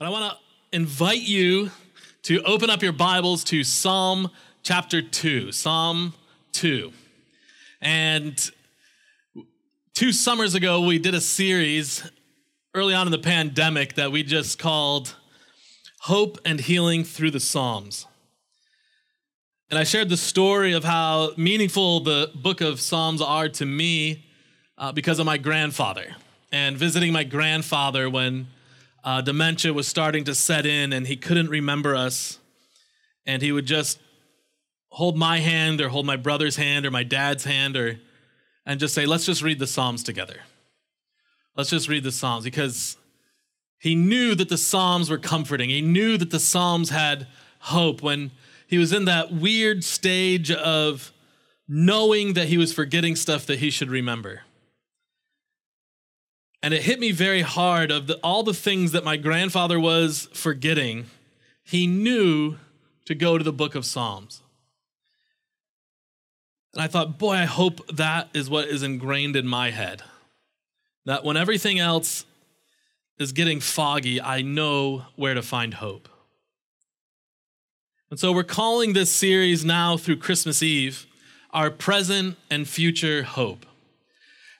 But I want to invite you to open up your Bibles to Psalm chapter 2. Psalm 2. And two summers ago, we did a series early on in the pandemic that we just called Hope and Healing Through the Psalms. And I shared the story of how meaningful the book of Psalms are to me uh, because of my grandfather and visiting my grandfather when uh, dementia was starting to set in and he couldn't remember us. And he would just hold my hand or hold my brother's hand or my dad's hand or and just say, let's just read the Psalms together. Let's just read the Psalms because he knew that the Psalms were comforting. He knew that the Psalms had hope when he was in that weird stage of knowing that he was forgetting stuff that he should remember. And it hit me very hard of the, all the things that my grandfather was forgetting. He knew to go to the book of Psalms. And I thought, boy, I hope that is what is ingrained in my head. That when everything else is getting foggy, I know where to find hope. And so we're calling this series now through Christmas Eve our present and future hope.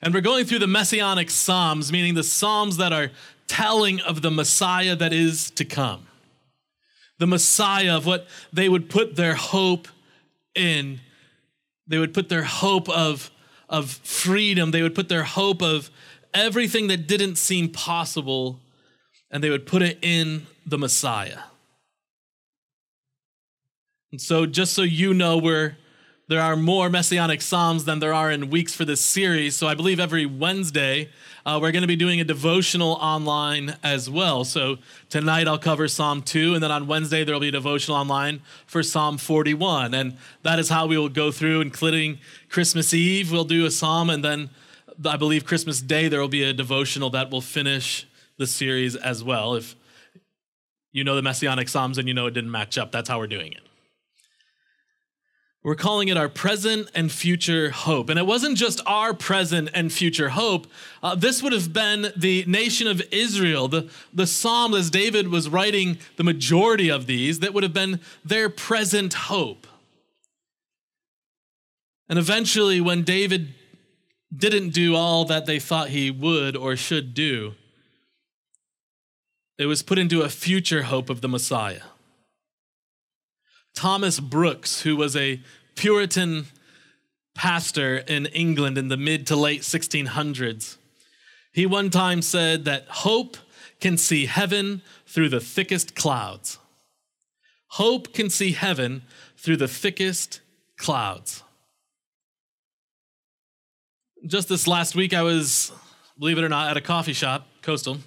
And we're going through the messianic psalms, meaning the psalms that are telling of the Messiah that is to come. The Messiah of what they would put their hope in. They would put their hope of, of freedom. They would put their hope of everything that didn't seem possible, and they would put it in the Messiah. And so, just so you know, we're there are more messianic psalms than there are in weeks for this series. So I believe every Wednesday uh, we're going to be doing a devotional online as well. So tonight I'll cover Psalm 2, and then on Wednesday there will be a devotional online for Psalm 41. And that is how we will go through, including Christmas Eve, we'll do a psalm, and then I believe Christmas Day there will be a devotional that will finish the series as well. If you know the messianic psalms and you know it didn't match up, that's how we're doing it. We're calling it our present and future hope. And it wasn't just our present and future hope. Uh, this would have been the nation of Israel, the, the psalm as David was writing the majority of these, that would have been their present hope. And eventually, when David didn't do all that they thought he would or should do, it was put into a future hope of the Messiah. Thomas Brooks, who was a Puritan pastor in England in the mid to late 1600s, he one time said that hope can see heaven through the thickest clouds. Hope can see heaven through the thickest clouds. Just this last week, I was, believe it or not, at a coffee shop, Coastal.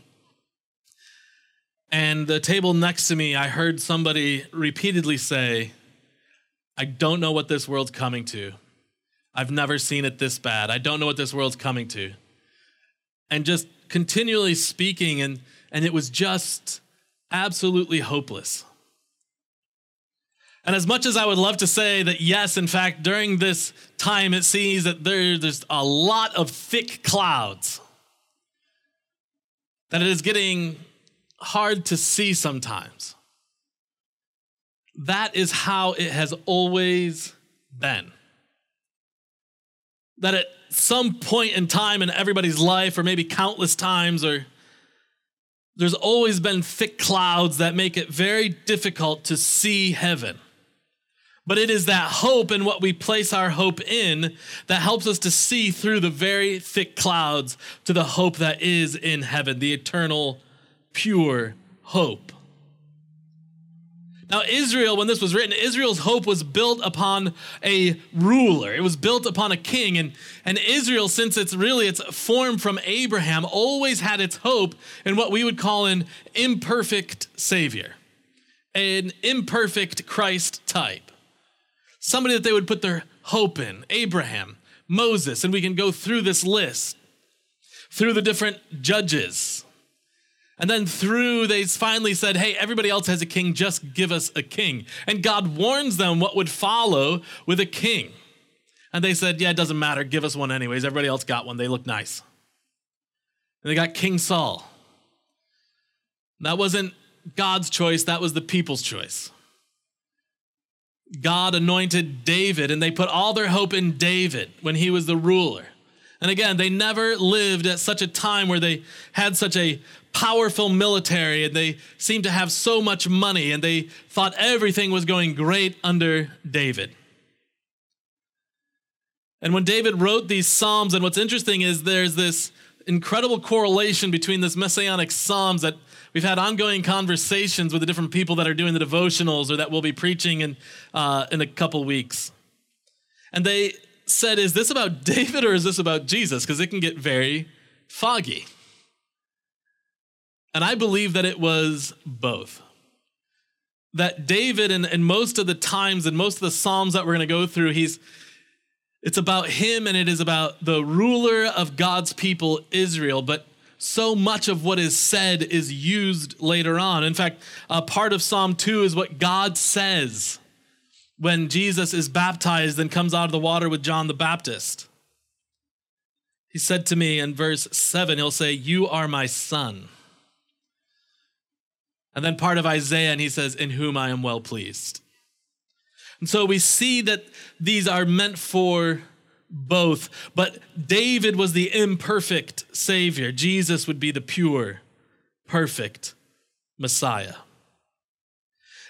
And the table next to me, I heard somebody repeatedly say, I don't know what this world's coming to. I've never seen it this bad. I don't know what this world's coming to. And just continually speaking, and, and it was just absolutely hopeless. And as much as I would love to say that, yes, in fact, during this time, it seems that there, there's a lot of thick clouds, that it is getting hard to see sometimes. That is how it has always been. That at some point in time in everybody's life, or maybe countless times, or there's always been thick clouds that make it very difficult to see heaven. But it is that hope and what we place our hope in that helps us to see through the very thick clouds to the hope that is in heaven, the eternal pure hope. Now, Israel, when this was written, Israel's hope was built upon a ruler. It was built upon a king. And, and Israel, since it's really it's formed from Abraham, always had its hope in what we would call an imperfect Savior, an imperfect Christ type. Somebody that they would put their hope in. Abraham, Moses, and we can go through this list, through the different judges, and then through, they finally said, Hey, everybody else has a king, just give us a king. And God warns them what would follow with a king. And they said, Yeah, it doesn't matter, give us one anyways. Everybody else got one, they look nice. And they got King Saul. That wasn't God's choice, that was the people's choice. God anointed David, and they put all their hope in David when he was the ruler. And again, they never lived at such a time where they had such a powerful military and they seemed to have so much money and they thought everything was going great under David. And when David wrote these Psalms, and what's interesting is there's this incredible correlation between this messianic Psalms that we've had ongoing conversations with the different people that are doing the devotionals or that will be preaching in, uh, in a couple weeks. And they said, Is this about David or is this about Jesus? Because it can get very foggy. And I believe that it was both. That David, and, and most of the times and most of the Psalms that we're going to go through, he's it's about him and it is about the ruler of God's people, Israel. But so much of what is said is used later on. In fact, a part of Psalm 2 is what God says when Jesus is baptized and comes out of the water with John the Baptist. He said to me in verse 7, he'll say, You are my son. And then part of Isaiah, and he says, In whom I am well pleased. And so we see that these are meant for both. But David was the imperfect Savior, Jesus would be the pure, perfect Messiah.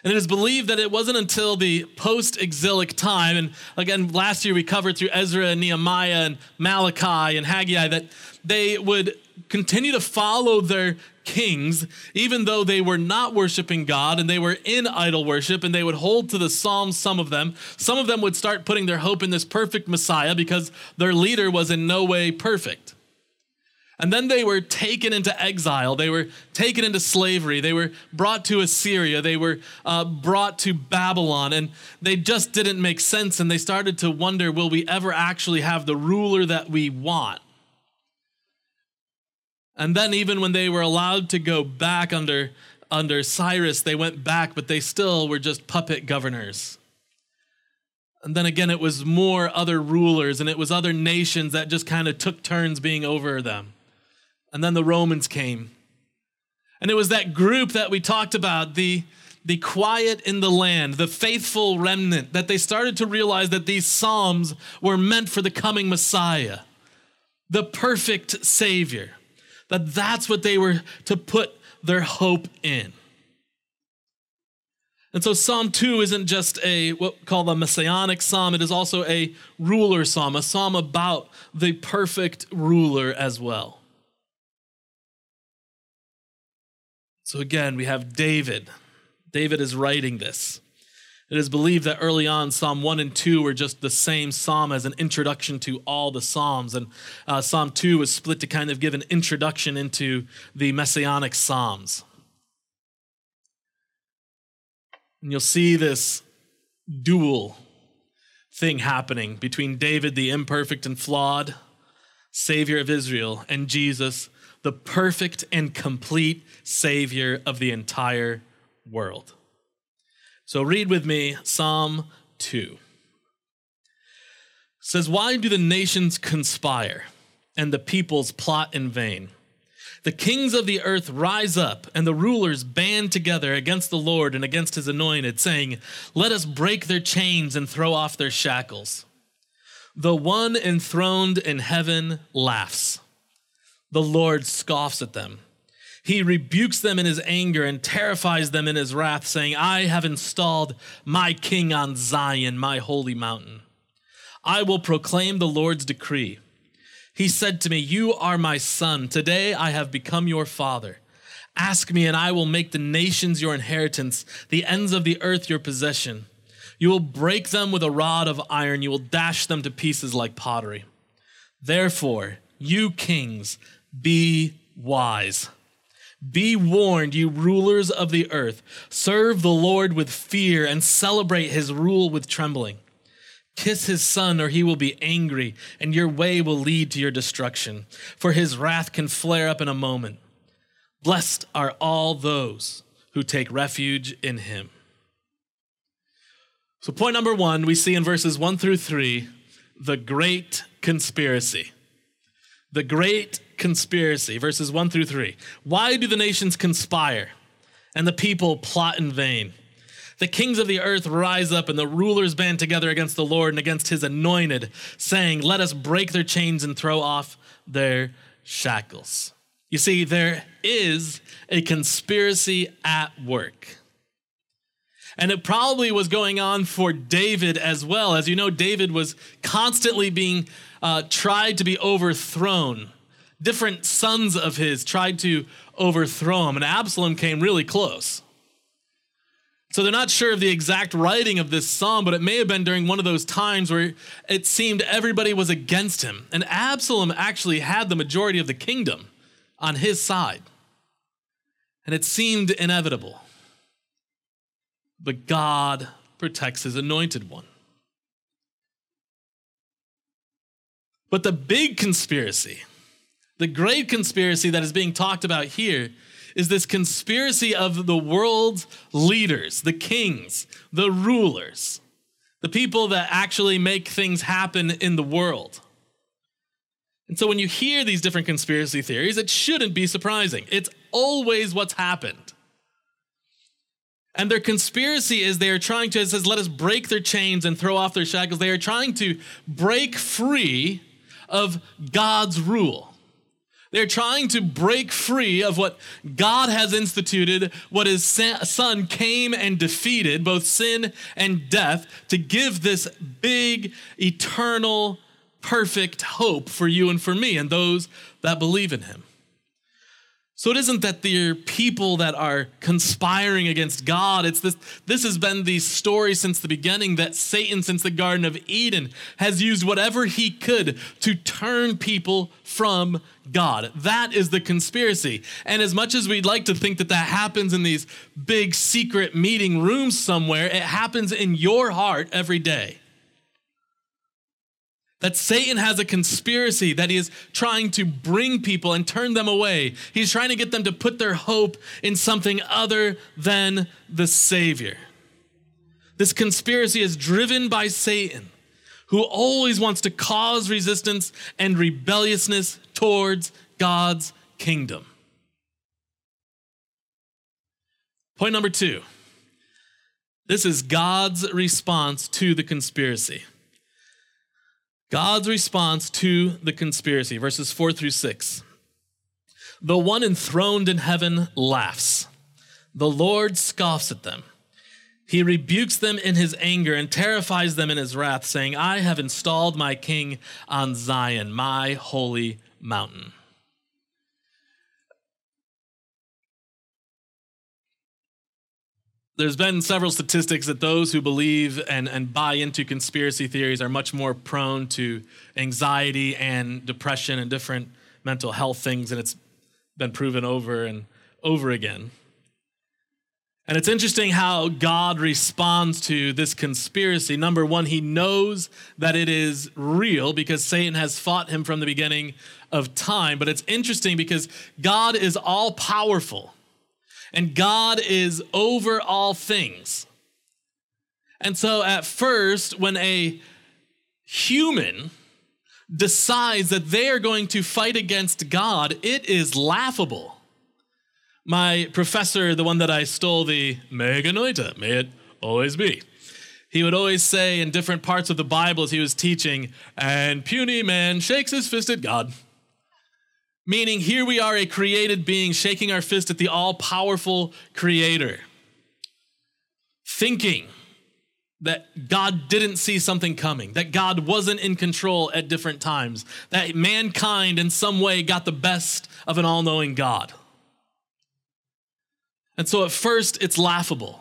And it is believed that it wasn't until the post exilic time, and again, last year we covered through Ezra and Nehemiah and Malachi and Haggai, that they would continue to follow their kings, even though they were not worshiping God and they were in idol worship, and they would hold to the Psalms, some of them. Some of them would start putting their hope in this perfect Messiah because their leader was in no way perfect. And then they were taken into exile. They were taken into slavery. They were brought to Assyria. They were uh, brought to Babylon. And they just didn't make sense. And they started to wonder will we ever actually have the ruler that we want? And then, even when they were allowed to go back under, under Cyrus, they went back, but they still were just puppet governors. And then again, it was more other rulers and it was other nations that just kind of took turns being over them. And then the Romans came. And it was that group that we talked about, the, the quiet in the land, the faithful remnant, that they started to realize that these Psalms were meant for the coming Messiah, the perfect Savior that that's what they were to put their hope in. And so Psalm 2 isn't just a what we call a messianic psalm, it is also a ruler psalm, a psalm about the perfect ruler as well. So again, we have David. David is writing this. It is believed that early on, Psalm 1 and 2 were just the same psalm as an introduction to all the psalms. And uh, Psalm 2 was split to kind of give an introduction into the messianic psalms. And you'll see this dual thing happening between David, the imperfect and flawed Savior of Israel, and Jesus, the perfect and complete Savior of the entire world. So read with me Psalm 2. It says, Why do the nations conspire and the peoples plot in vain? The kings of the earth rise up, and the rulers band together against the Lord and against his anointed, saying, Let us break their chains and throw off their shackles. The one enthroned in heaven laughs. The Lord scoffs at them. He rebukes them in his anger and terrifies them in his wrath, saying, I have installed my king on Zion, my holy mountain. I will proclaim the Lord's decree. He said to me, You are my son. Today I have become your father. Ask me, and I will make the nations your inheritance, the ends of the earth your possession. You will break them with a rod of iron, you will dash them to pieces like pottery. Therefore, you kings, be wise. Be warned, you rulers of the earth. Serve the Lord with fear and celebrate his rule with trembling. Kiss his son, or he will be angry, and your way will lead to your destruction, for his wrath can flare up in a moment. Blessed are all those who take refuge in him. So, point number one, we see in verses one through three the great conspiracy. The great conspiracy, verses 1 through 3. Why do the nations conspire and the people plot in vain. The kings of the earth rise up, and the rulers band together against the Lord and against his anointed, saying, Let us break their chains and throw off their shackles. You see, there is a conspiracy at work. And it probably was going on for David as well. As you know, David was constantly being uh, tried to be overthrown. Different sons of his tried to overthrow him, and Absalom came really close. So they're not sure of the exact writing of this psalm, but it may have been during one of those times where it seemed everybody was against him. And Absalom actually had the majority of the kingdom on his side. And it seemed inevitable. But God protects his anointed one. But the big conspiracy, the great conspiracy that is being talked about here, is this conspiracy of the world's leaders, the kings, the rulers, the people that actually make things happen in the world. And so when you hear these different conspiracy theories, it shouldn't be surprising. It's always what's happened. And their conspiracy is they are trying to, it says, let us break their chains and throw off their shackles. They are trying to break free of God's rule. They're trying to break free of what God has instituted, what his son came and defeated, both sin and death, to give this big, eternal, perfect hope for you and for me and those that believe in him. So it isn't that they're people that are conspiring against God. It's this this has been the story since the beginning that Satan since the garden of Eden has used whatever he could to turn people from God. That is the conspiracy. And as much as we'd like to think that that happens in these big secret meeting rooms somewhere, it happens in your heart every day that Satan has a conspiracy that he is trying to bring people and turn them away. He's trying to get them to put their hope in something other than the Savior. This conspiracy is driven by Satan, who always wants to cause resistance and rebelliousness towards God's kingdom. Point number two this is God's response to the conspiracy. God's response to the conspiracy, verses 4 through 6. The one enthroned in heaven laughs. The Lord scoffs at them. He rebukes them in his anger and terrifies them in his wrath, saying, I have installed my king on Zion, my holy mountain. There's been several statistics that those who believe and, and buy into conspiracy theories are much more prone to anxiety and depression and different mental health things, and it's been proven over and over again. And it's interesting how God responds to this conspiracy. Number one, he knows that it is real because Satan has fought him from the beginning of time. But it's interesting because God is all powerful and God is over all things. And so at first, when a human decides that they are going to fight against God, it is laughable. My professor, the one that I stole the me genoito, may it always be, he would always say in different parts of the Bible as he was teaching, and puny man shakes his fist at God. Meaning, here we are a created being shaking our fist at the all powerful creator, thinking that God didn't see something coming, that God wasn't in control at different times, that mankind in some way got the best of an all knowing God. And so at first it's laughable,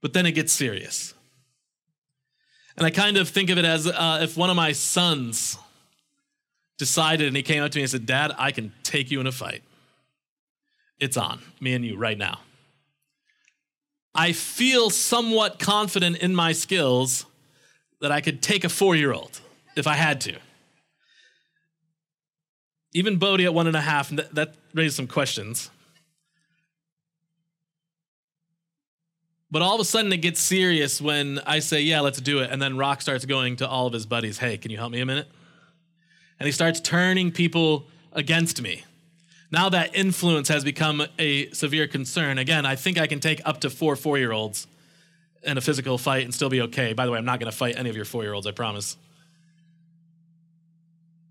but then it gets serious. And I kind of think of it as uh, if one of my sons decided and he came up to me and said, Dad, I can take you in a fight. It's on, me and you right now. I feel somewhat confident in my skills that I could take a four year old if I had to. Even Bodie at one and a half, that, that raised some questions. But all of a sudden it gets serious when I say, yeah, let's do it. And then Rock starts going to all of his buddies, hey, can you help me a minute? And he starts turning people against me. Now that influence has become a severe concern. Again, I think I can take up to four four year olds in a physical fight and still be okay. By the way, I'm not going to fight any of your four year olds, I promise.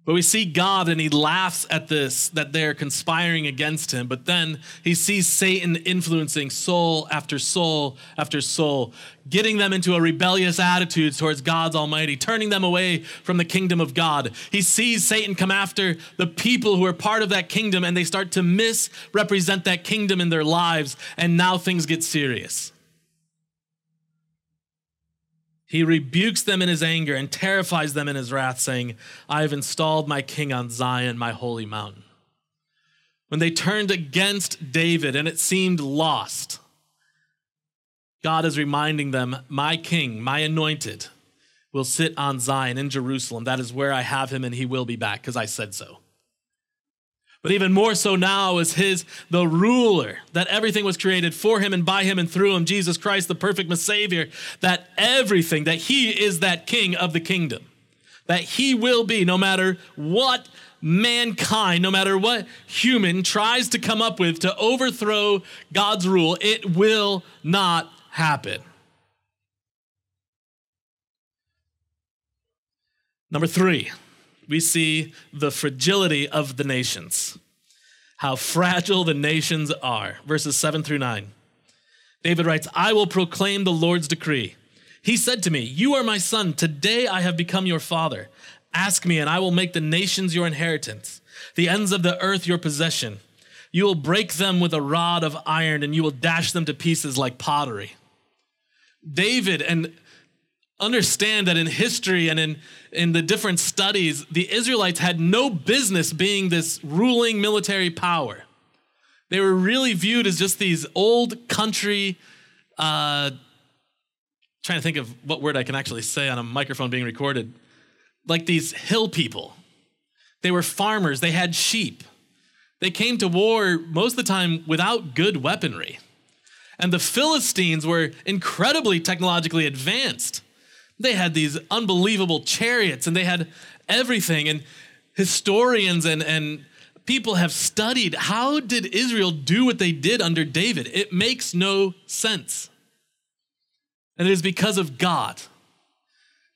But we see God and he laughs at this, that they're conspiring against him. But then he sees Satan influencing soul after soul after soul, getting them into a rebellious attitude towards God's Almighty, turning them away from the kingdom of God. He sees Satan come after the people who are part of that kingdom and they start to misrepresent that kingdom in their lives. And now things get serious. He rebukes them in his anger and terrifies them in his wrath, saying, I have installed my king on Zion, my holy mountain. When they turned against David and it seemed lost, God is reminding them, My king, my anointed, will sit on Zion in Jerusalem. That is where I have him, and he will be back because I said so. But even more so now is his the ruler, that everything was created for him and by him and through him, Jesus Christ, the perfect Savior, that everything, that he is that king of the kingdom. That he will be, no matter what mankind, no matter what human tries to come up with to overthrow God's rule, it will not happen. Number three, we see the fragility of the nations. How fragile the nations are. Verses 7 through 9. David writes, I will proclaim the Lord's decree. He said to me, You are my son. Today I have become your father. Ask me, and I will make the nations your inheritance, the ends of the earth your possession. You will break them with a rod of iron, and you will dash them to pieces like pottery. David and understand that in history and in, in the different studies, the Israelites had no business being this ruling military power. They were really viewed as just these old country, uh, trying to think of what word I can actually say on a microphone being recorded, like these hill people. They were farmers, they had sheep. They came to war most of the time without good weaponry. And the Philistines were incredibly technologically advanced. They had these unbelievable chariots and they had everything. And historians and, and people have studied how did Israel do what they did under David? It makes no sense. And it is because of God.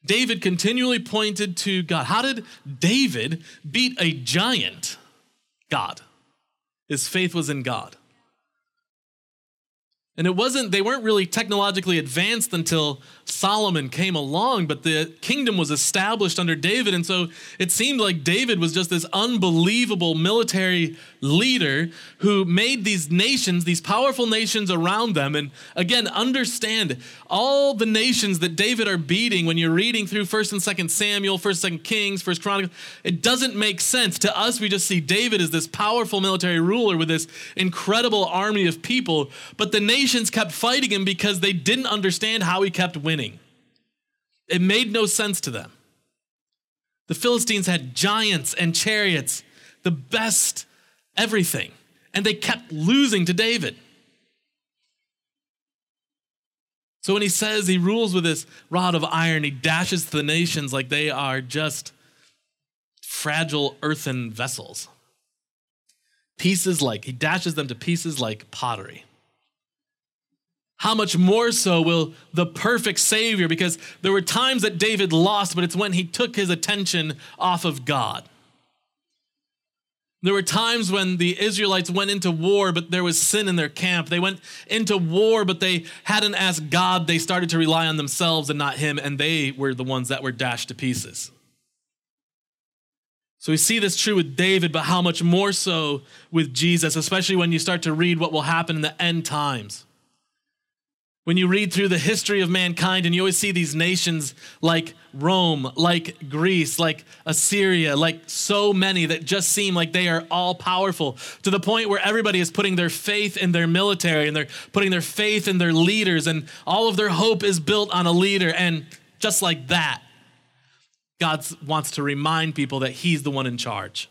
David continually pointed to God. How did David beat a giant? God. His faith was in God. And it wasn't, they weren't really technologically advanced until Solomon came along, but the kingdom was established under David. And so it seemed like David was just this unbelievable military leader who made these nations, these powerful nations around them. And again, understand all the nations that David are beating when you're reading through 1st and 2nd Samuel, 1st, and 2nd Kings, 1st Chronicles. It doesn't make sense. To us, we just see David as this powerful military ruler with this incredible army of people. But the nations kept fighting him because they didn't understand how he kept winning. It made no sense to them. The Philistines had giants and chariots, the best everything, and they kept losing to David. So when he says he rules with this rod of iron, he dashes the nations like they are just fragile earthen vessels. Pieces like, he dashes them to pieces like pottery how much more so will the perfect Savior? Because there were times that David lost, but it's when he took his attention off of God. There were times when the Israelites went into war, but there was sin in their camp. They went into war, but they hadn't asked God. They started to rely on themselves and not Him, and they were the ones that were dashed to pieces. So we see this true with David, but how much more so with Jesus, especially when you start to read what will happen in the end times. When you read through the history of mankind and you always see these nations like Rome, like Greece, like Assyria, like so many that just seem like they are all powerful to the point where everybody is putting their faith in their military and they're putting their faith in their leaders and all of their hope is built on a leader. And just like that, God wants to remind people that He's the one in charge,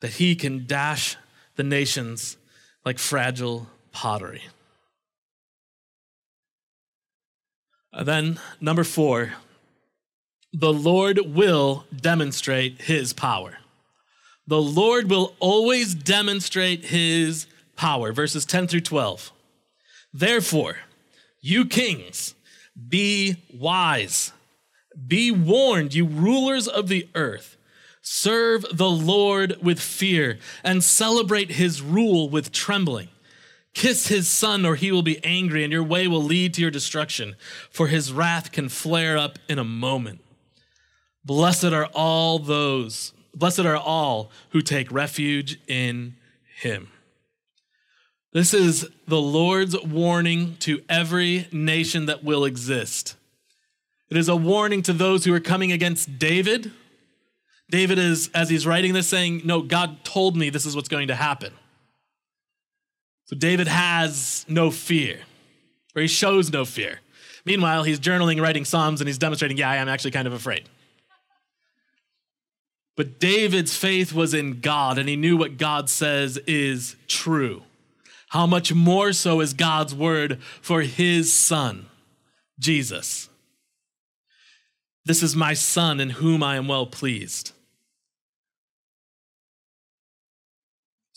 that He can dash the nations like fragile pottery. Uh, then, number four, the Lord will demonstrate his power. The Lord will always demonstrate his power. Verses 10 through 12. Therefore, you kings, be wise. Be warned, you rulers of the earth. Serve the Lord with fear and celebrate his rule with trembling. Kiss his son, or he will be angry, and your way will lead to your destruction, for his wrath can flare up in a moment. Blessed are all those, blessed are all who take refuge in him. This is the Lord's warning to every nation that will exist. It is a warning to those who are coming against David. David is, as he's writing this, saying, No, God told me this is what's going to happen. So David has no fear, or he shows no fear. Meanwhile, he's journaling, writing Psalms, and he's demonstrating, yeah, I am actually kind of afraid. But David's faith was in God, and he knew what God says is true. How much more so is God's word for his son, Jesus? This is my son in whom I am well pleased.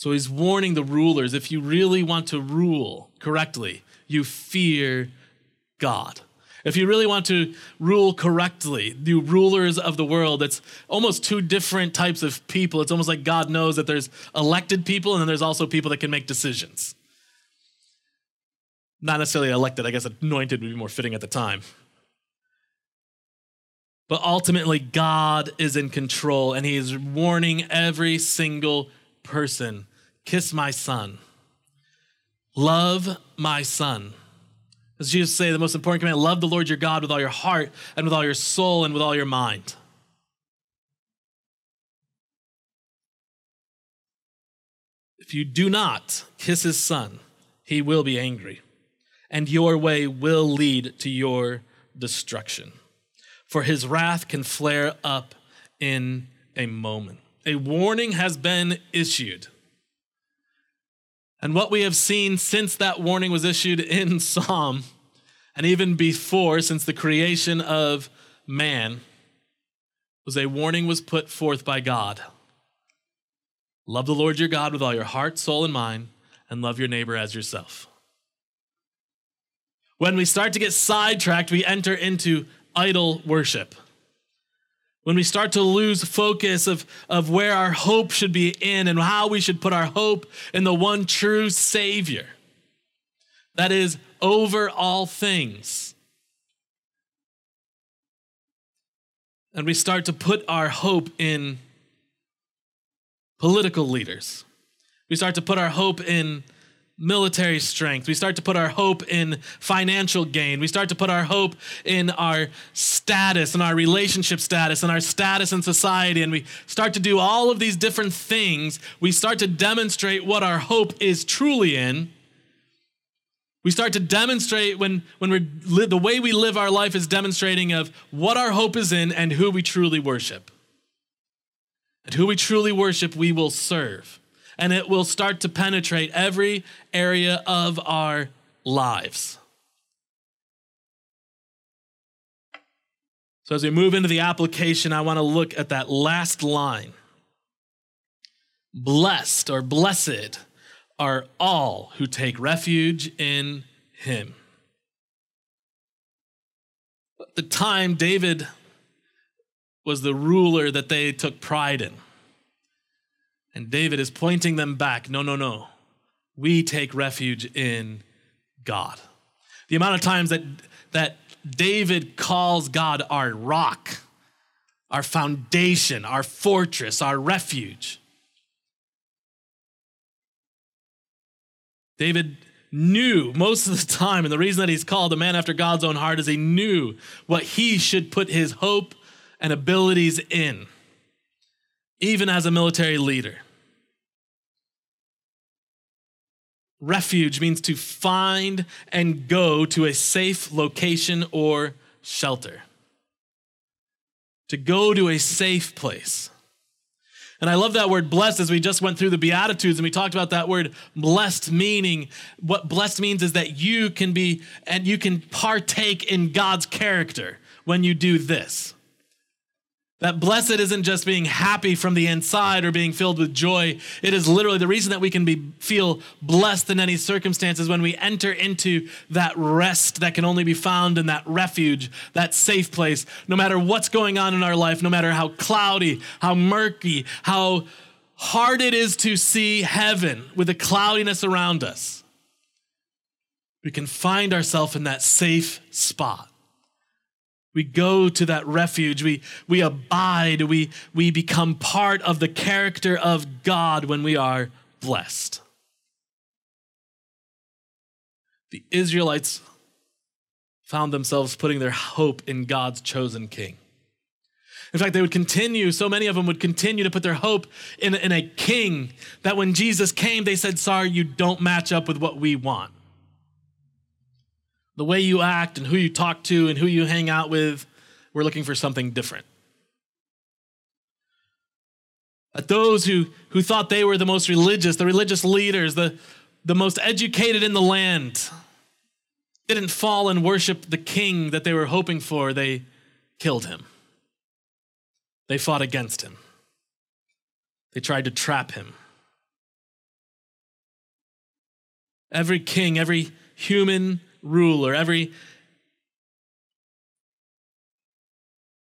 So he's warning the rulers if you really want to rule correctly, you fear God. If you really want to rule correctly, the rulers of the world, it's almost two different types of people. It's almost like God knows that there's elected people and then there's also people that can make decisions. Not necessarily elected, I guess anointed would be more fitting at the time. But ultimately, God is in control and He is warning every single person Kiss my son. Love my son. As Jesus say, the most important command, love the Lord your God with all your heart and with all your soul and with all your mind. If you do not kiss his son, he will be angry, and your way will lead to your destruction. For his wrath can flare up in a moment. A warning has been issued. And what we have seen since that warning was issued in Psalm, and even before, since the creation of man, was a warning was put forth by God. Love the Lord your God with all your heart, soul, and mind, and love your neighbor as yourself. When we start to get sidetracked, we enter into idol worship when we start to lose focus of, of where our hope should be in and how we should put our hope in the one true Savior that is over all things. And we start to put our hope in political leaders. We start to put our hope in military strength. We start to put our hope in financial gain. We start to put our hope in our status and our relationship status and our status in society. And we start to do all of these different things. We start to demonstrate what our hope is truly in. We start to demonstrate when, when we're the way we live our life is demonstrating of what our hope is in and who we truly worship. And who we truly worship, we will serve and it will start to penetrate every area of our lives. So, as we move into the application, I want to look at that last line. Blessed or blessed are all who take refuge in him. At the time, David was the ruler that they took pride in. And David is pointing them back no, no, no. We take refuge in God. The amount of times that, that David calls God our rock, our foundation, our fortress, our refuge. David knew most of the time, and the reason that he's called a man after God's own heart is he knew what he should put his hope and abilities in even as a military leader. Refuge means to find and go to a safe location or shelter. To go to a safe place. And I love that word blessed as we just went through the Beatitudes and we talked about that word blessed meaning. What blessed means is that you can be and you can partake in God's character when you do this. That blessed isn't just being happy from the inside or being filled with joy. It is literally the reason that we can be feel blessed in any circumstances when we enter into that rest that can only be found in that refuge, that safe place. No matter what's going on in our life, no matter how cloudy, how murky, how hard it is to see heaven with the cloudiness around us, we can find ourselves in that safe spot. We go to that refuge. We, we abide. We, we become part of the character of God when we are blessed. The Israelites found themselves putting their hope in God's chosen king. In fact, they would continue, so many of them would continue to put their hope in, in a king that when Jesus came, they said, Sorry, you don't match up with what we want the way you act and who you talk to and who you hang out with, we're looking for something different. That those who, who thought they were the most religious, the religious leaders, the, the most educated in the land, didn't fall and worship the king that they were hoping for, they killed him. They fought against him. They tried to trap him. Every king, every human ruler, every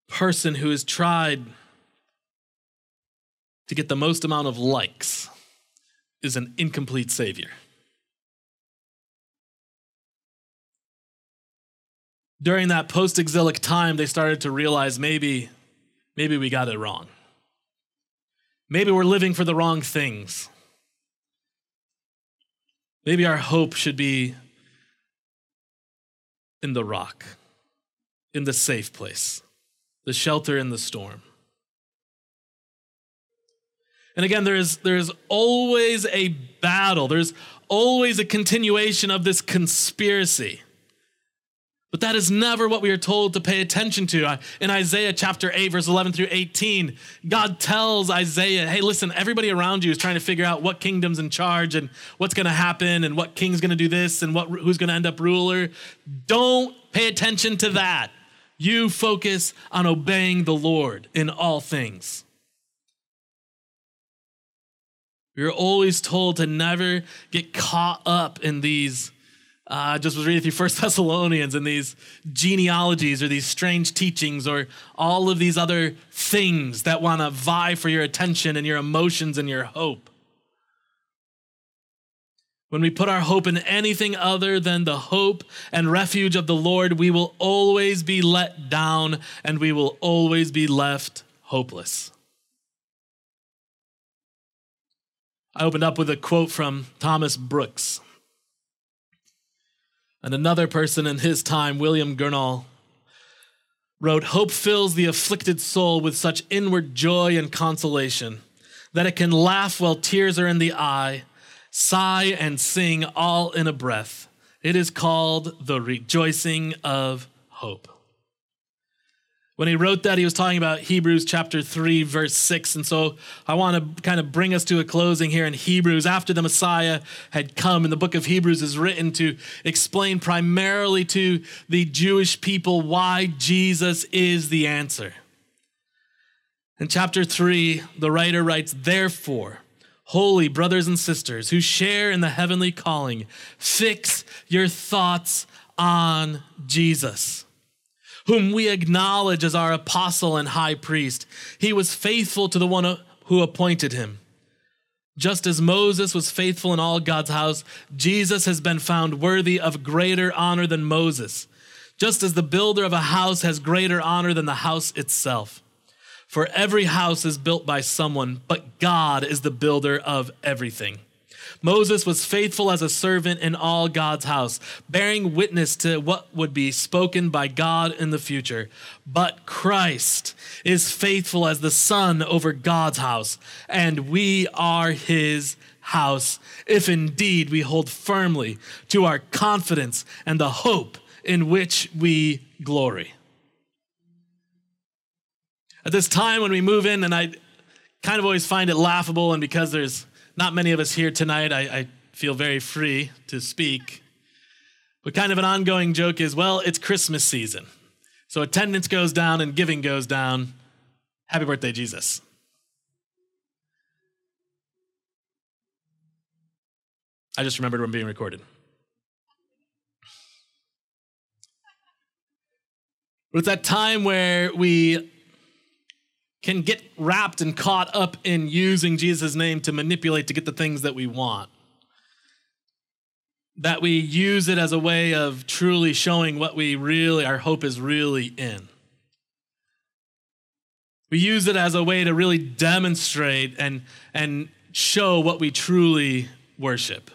person who has tried to get the most amount of likes is an incomplete savior. During that post exilic time, they started to realize maybe, maybe we got it wrong. Maybe we're living for the wrong things. Maybe our hope should be in the rock, in the safe place, the shelter in the storm. And again, there is, there is always a battle, there's always a continuation of this conspiracy. But that is never what we are told to pay attention to. In Isaiah chapter 8, verse 11 through 18, God tells Isaiah, hey, listen, everybody around you is trying to figure out what kingdom's in charge and what's going to happen and what king's going to do this and what, who's going to end up ruler. Don't pay attention to that. You focus on obeying the Lord in all things. We are always told to never get caught up in these uh, just was reading through First Thessalonians and these genealogies or these strange teachings or all of these other things that want to vie for your attention and your emotions and your hope. When we put our hope in anything other than the hope and refuge of the Lord, we will always be let down and we will always be left hopeless. I opened up with a quote from Thomas Brooks. And another person in his time, William Gurnall, wrote Hope fills the afflicted soul with such inward joy and consolation that it can laugh while tears are in the eye, sigh and sing all in a breath. It is called the rejoicing of hope. When he wrote that, he was talking about Hebrews chapter 3, verse 6. And so I want to kind of bring us to a closing here in Hebrews. After the Messiah had come, and the book of Hebrews is written to explain primarily to the Jewish people why Jesus is the answer. In chapter 3, the writer writes, Therefore, holy brothers and sisters who share in the heavenly calling, fix your thoughts on Jesus whom we acknowledge as our apostle and high priest. He was faithful to the one who appointed him. Just as Moses was faithful in all God's house, Jesus has been found worthy of greater honor than Moses. Just as the builder of a house has greater honor than the house itself. For every house is built by someone, but God is the builder of everything. Moses was faithful as a servant in all God's house, bearing witness to what would be spoken by God in the future. But Christ is faithful as the son over God's house, and we are his house, if indeed we hold firmly to our confidence and the hope in which we glory. At this time when we move in, and I kind of always find it laughable, and because there's not many of us here tonight. I, I feel very free to speak. But kind of an ongoing joke is well, it's Christmas season. So attendance goes down and giving goes down. Happy birthday, Jesus. I just remembered I'm being recorded. But it's that time where we can get wrapped and caught up in using Jesus' name to manipulate to get the things that we want. That we use it as a way of truly showing what we really, our hope is really in. We use it as a way to really demonstrate and, and show what we truly worship.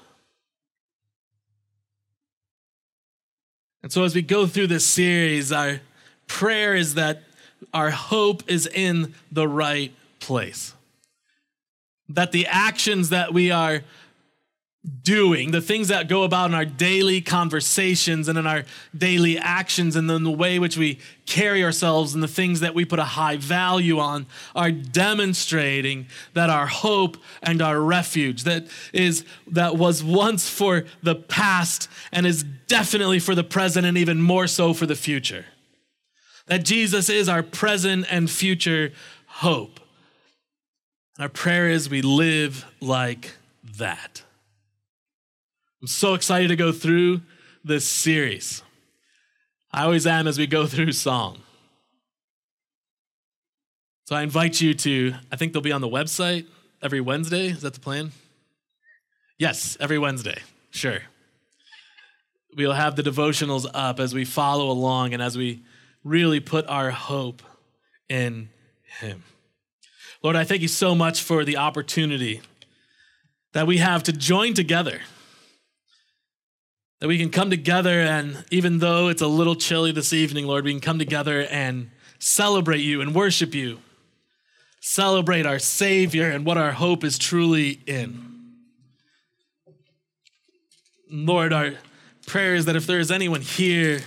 And so, as we go through this series, our prayer is that our hope is in the right place. That the actions that we are doing, the things that go about in our daily conversations and in our daily actions, and then the way which we carry ourselves and the things that we put a high value on, are demonstrating that our hope and our refuge that is that was once for the past and is definitely for the present and even more so for the future. That Jesus is our present and future hope. Our prayer is we live like that. I'm so excited to go through this series. I always am as we go through Psalm. So I invite you to, I think they'll be on the website every Wednesday. Is that the plan? Yes, every Wednesday. Sure. We'll have the devotionals up as we follow along and as we really put our hope in Him. Lord, I thank you so much for the opportunity that we have to join together that we can come together and even though it's a little chilly this evening, Lord, we can come together and celebrate you and worship you. Celebrate our Savior and what our hope is truly in. Lord, our prayer is that if there is anyone here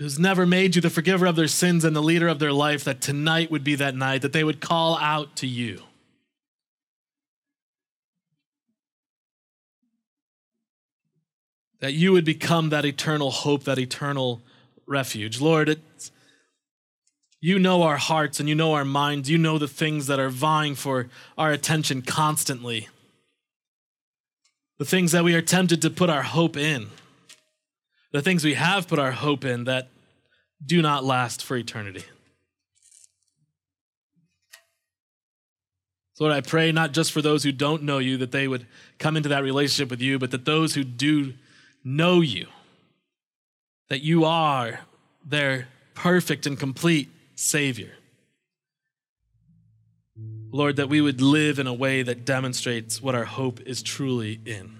who's never made you the forgiver of their sins and the leader of their life, that tonight would be that night, that they would call out to you. that you would become that eternal hope, that eternal refuge. Lord, you know our hearts and you know our minds. You know the things that are vying for our attention constantly, the things that we are tempted to put our hope in, the things we have put our hope in that do not last for eternity. So Lord, I pray not just for those who don't know you that they would come into that relationship with you, but that those who do know you, that you are their perfect and complete Savior. Lord, that we would live in a way that demonstrates what our hope is truly in.